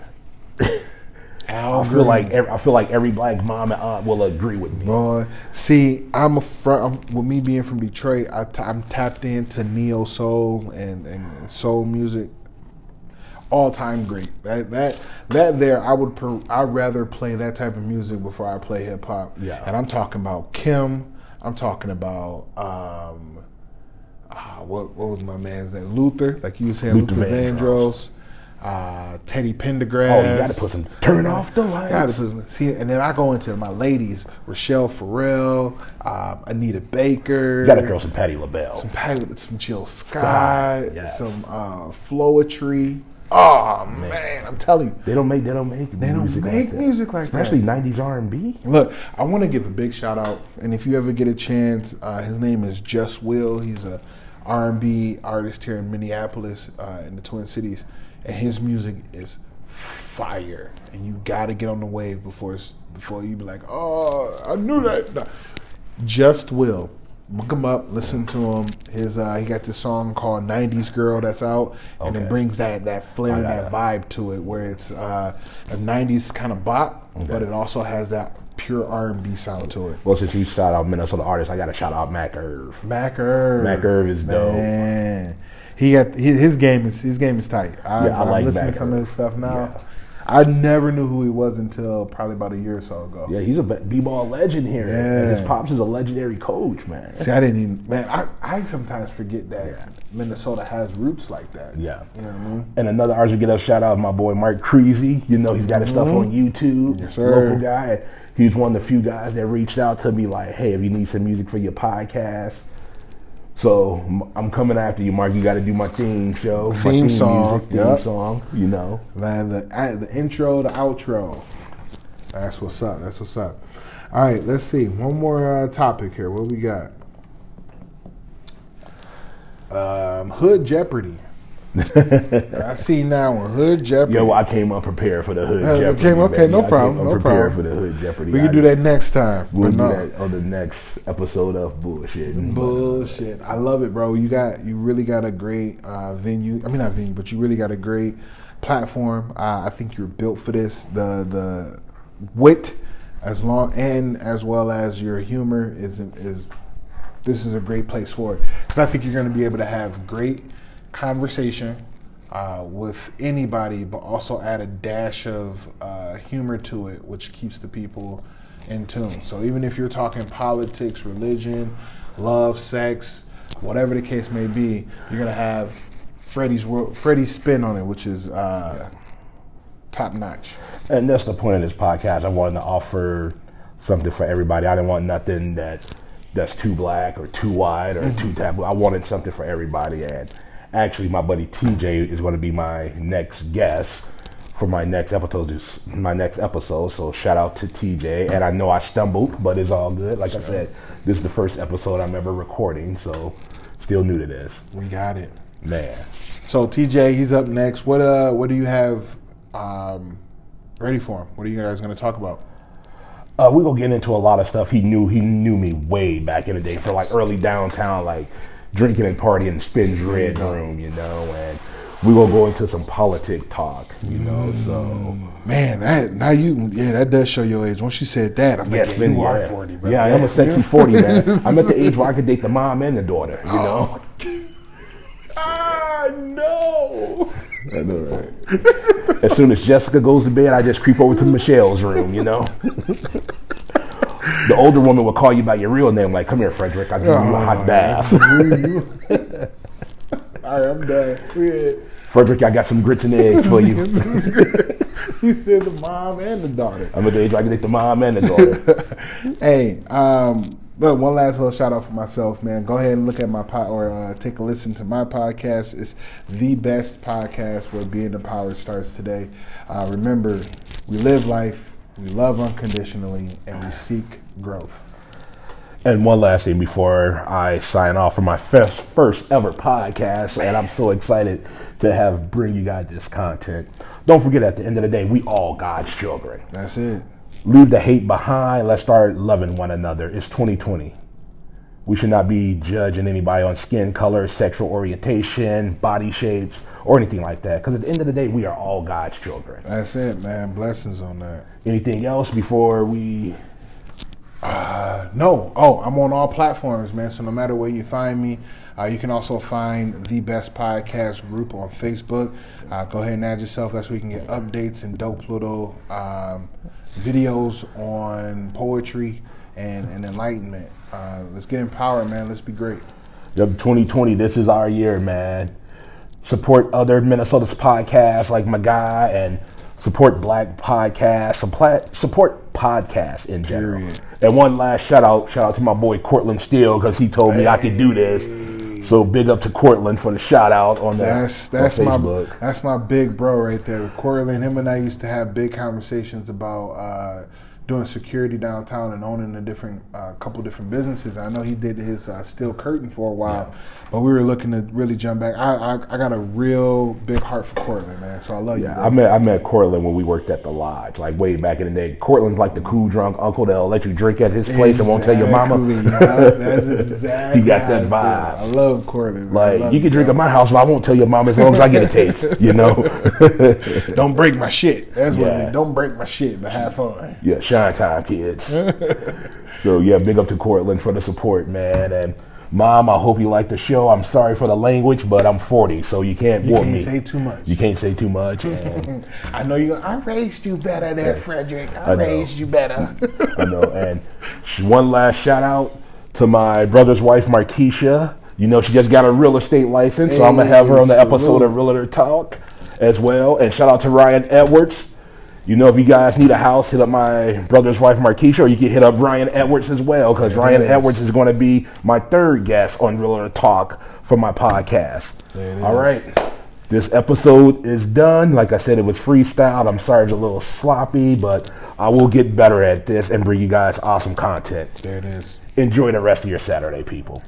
Al I feel like every, I feel like every black mom and aunt will agree with me. Boy, see, I'm a front. With me being from Detroit, I t- I'm tapped into neo soul and, and soul music. All time great. That that that there, I would. Per, I'd rather play that type of music before I play hip hop. Yeah. And I'm talking about Kim. I'm talking about um, ah, what what was my man's name? Luther, like you said, Luther Luther, Vandross. Vandross. Uh, Teddy Pendergrass. Oh, you got to put some turn off the lights. Gotta put some- see, and then I go into my ladies: Rachelle Ferrell, um, Anita Baker. You got to throw some Patti LaBelle. some Patti, some Jill Scott, yes. some uh, Floetry. Oh man. I'm telling you. They don't make they don't make They don't music make like that. music like that. especially '90s R&B. Look, I want to give a big shout out, and if you ever get a chance, uh, his name is Just Will. He's a R&B artist here in Minneapolis, uh, in the Twin Cities, and his music is fire. And you got to get on the wave before it's, before you be like, oh, I knew that. No. Just Will. Look him up, listen to him. His uh, he got this song called "90s Girl" that's out, and it brings that that flair and I that vibe to it, where it's uh, a '90s kind of bop, but it also has that pure R&B sound to it. Well, since you shout out Minnesota artists, I got to shout out Mac Irv. Mac Irv, Mac Irv is dope. Man, he got his, his game is his game is tight. I've, Yeah, I like listened Mac to some of his stuff now. Yeah. I never knew who he was until probably about a year or so ago. Yeah, he's a b-ball legend here. Yeah. His pops is a legendary coach, man. See, I didn't even man. I, I sometimes forget that Minnesota has roots like that. Yeah. you know what I mean. And another to get a shout out, my boy Mark Creasy. You know, he's got his stuff on YouTube. Mm-hmm. Yes, sir. Local guy. He was one of the few guys that reached out to me like, hey, if you need some music for your podcast. So I'm coming after you, Mark. You got to do my theme show, my Theme song, music, theme yep. song. You know, Man, the the intro, the outro. That's what's up. That's what's up. All right, let's see. One more uh, topic here. What we got? Um, Hood Jeopardy. I see now one Hood Jeopardy. Yo, I came unprepared for the hood Uh, Jeopardy. came- okay, baby. no I problem, no problem. for the hood Jeopardy. we can do that next time. We'll but do no. that on the next episode of bullshit. Bullshit. I love it, bro. You got you really got a great uh, venue. I mean not venue, but you really got a great platform. Uh, I think you're built for this. The the wit as long and as well as your humor is is this is a great place for it because I think you're going to be able to have great conversation uh, with anybody, but also add a dash of uh, humor to it, which keeps the people in tune. So even if you're talking politics, religion, love, sex, whatever the case may be, you're gonna have Freddie's world, Freddie's spin on it, which is uh, top notch. And that's the point of this podcast. I wanted to offer something for everybody. I didn't want nothing that that's too black or too white or too taboo. I wanted something for everybody. And actually, my buddy TJ is going to be my next guest for my next episode. My next episode. So shout out to TJ. And I know I stumbled, but it's all good. Like I said, this is the first episode I'm ever recording, so still new to this. We got it. Man, So TJ, he's up next. What uh, what do you have um, ready for him? What are you guys gonna talk about? Uh, we gonna get into a lot of stuff. He knew he knew me way back in the day for like early downtown, like drinking and partying in Spin's Red Room, you know, and we gonna go into some politic talk, you know. So Man, that now you yeah, that does show your age. Once you said that, I'm like, yeah, Spin, you yeah, are forty, bro. yeah, I am a sexy forty man. I'm at the age where I could date the mom and the daughter, you know. ah, no. I know, right? as soon as Jessica goes to bed, I just creep over to Michelle's room, you know. the older woman would call you by your real name, like, "Come here, Frederick. I'll give you a hot bath." All right, I'm done. Yeah. Frederick, I got some grits and eggs for you. you said the mom and the daughter. I'm at the age where I can date the mom and the daughter. Hey, um, look, one last little shout out for myself, man. Go ahead and look at my pod or uh, take a listen to my podcast. It's the best podcast where being the power starts today. Uh, remember, we live life, we love unconditionally, and we seek growth. and one last thing before I sign off for my first first ever podcast, and I'm so excited to have bring you guys this content. Don't forget, at the end of the day, we all God's children. That's it. Leave the hate behind. Let's start loving one another. It's 2020. We should not be judging anybody on skin color, sexual orientation, body shapes, or anything like that. Because at the end of the day, we are all God's children. That's it, man. Blessings on that. Anything else before we? Uh, No. Oh, I'm on all platforms, man. So no matter where you find me, uh, you can also find the Best Podcast group on Facebook. Uh, go ahead and add yourself. That's where you can get updates and dope little um, videos on poetry and, and enlightenment. Uh, let's get empowered, man. Let's be great. Yep, 2020, this is our year, man. Support other Minnesota's podcasts like my guy and support black podcasts, support podcasts in general. Period. And one last shout out, shout out to my boy Cortland Steele because he told me I could do this. So big up to Cortland for the shout out on that. That's that's my that's my big bro right there. Cortland, him and I used to have big conversations about uh, doing security downtown and owning a different uh, couple different businesses. I know he did his uh, steel curtain for a while, but we were looking to really jump back. I, I I got a real big heart for Cortland, man. So I love you. Yeah, Bro. I met I met Cortland when we worked at the lodge, like way back in the day. Cortland's like the cool drunk uncle that'll let you drink at his place and won't tell your mama. Exactly. That's exactly. He got that vibe. I love Cortland. man. Like you can drink at my house, but I won't tell your mom as long as I get a taste. You know. Don't break my shit. That's what it Don't break my shit, but have fun. Yeah, shine time, kids. so yeah, big up to Cortland for the support, man. And mom, I hope you like the show. I'm sorry for the language, but I'm 40, so you can't You can't me. say too much. you can't say too much. I know you. I raised you better there, Frederick. I, I raised you better. I know. And one last shout out to my brother's wife, Markeisha. You know, she just got a real estate license, so I'm gonna have her on the episode of Realtor Talk as well. And shout out to Ryan Edwards. You know, if you guys need a house, hit up my brother's wife, Markeisha, or you can hit up Ryan Edwards as well, because Ryan is. Edwards is going to be my third guest on Realtor Talk for my podcast. There it All right. This episode is done. Like I said, it was freestyled. I'm sorry it's a little sloppy, but I will get better at this and bring you guys awesome content. There it is. Enjoy the rest of your Saturday, people.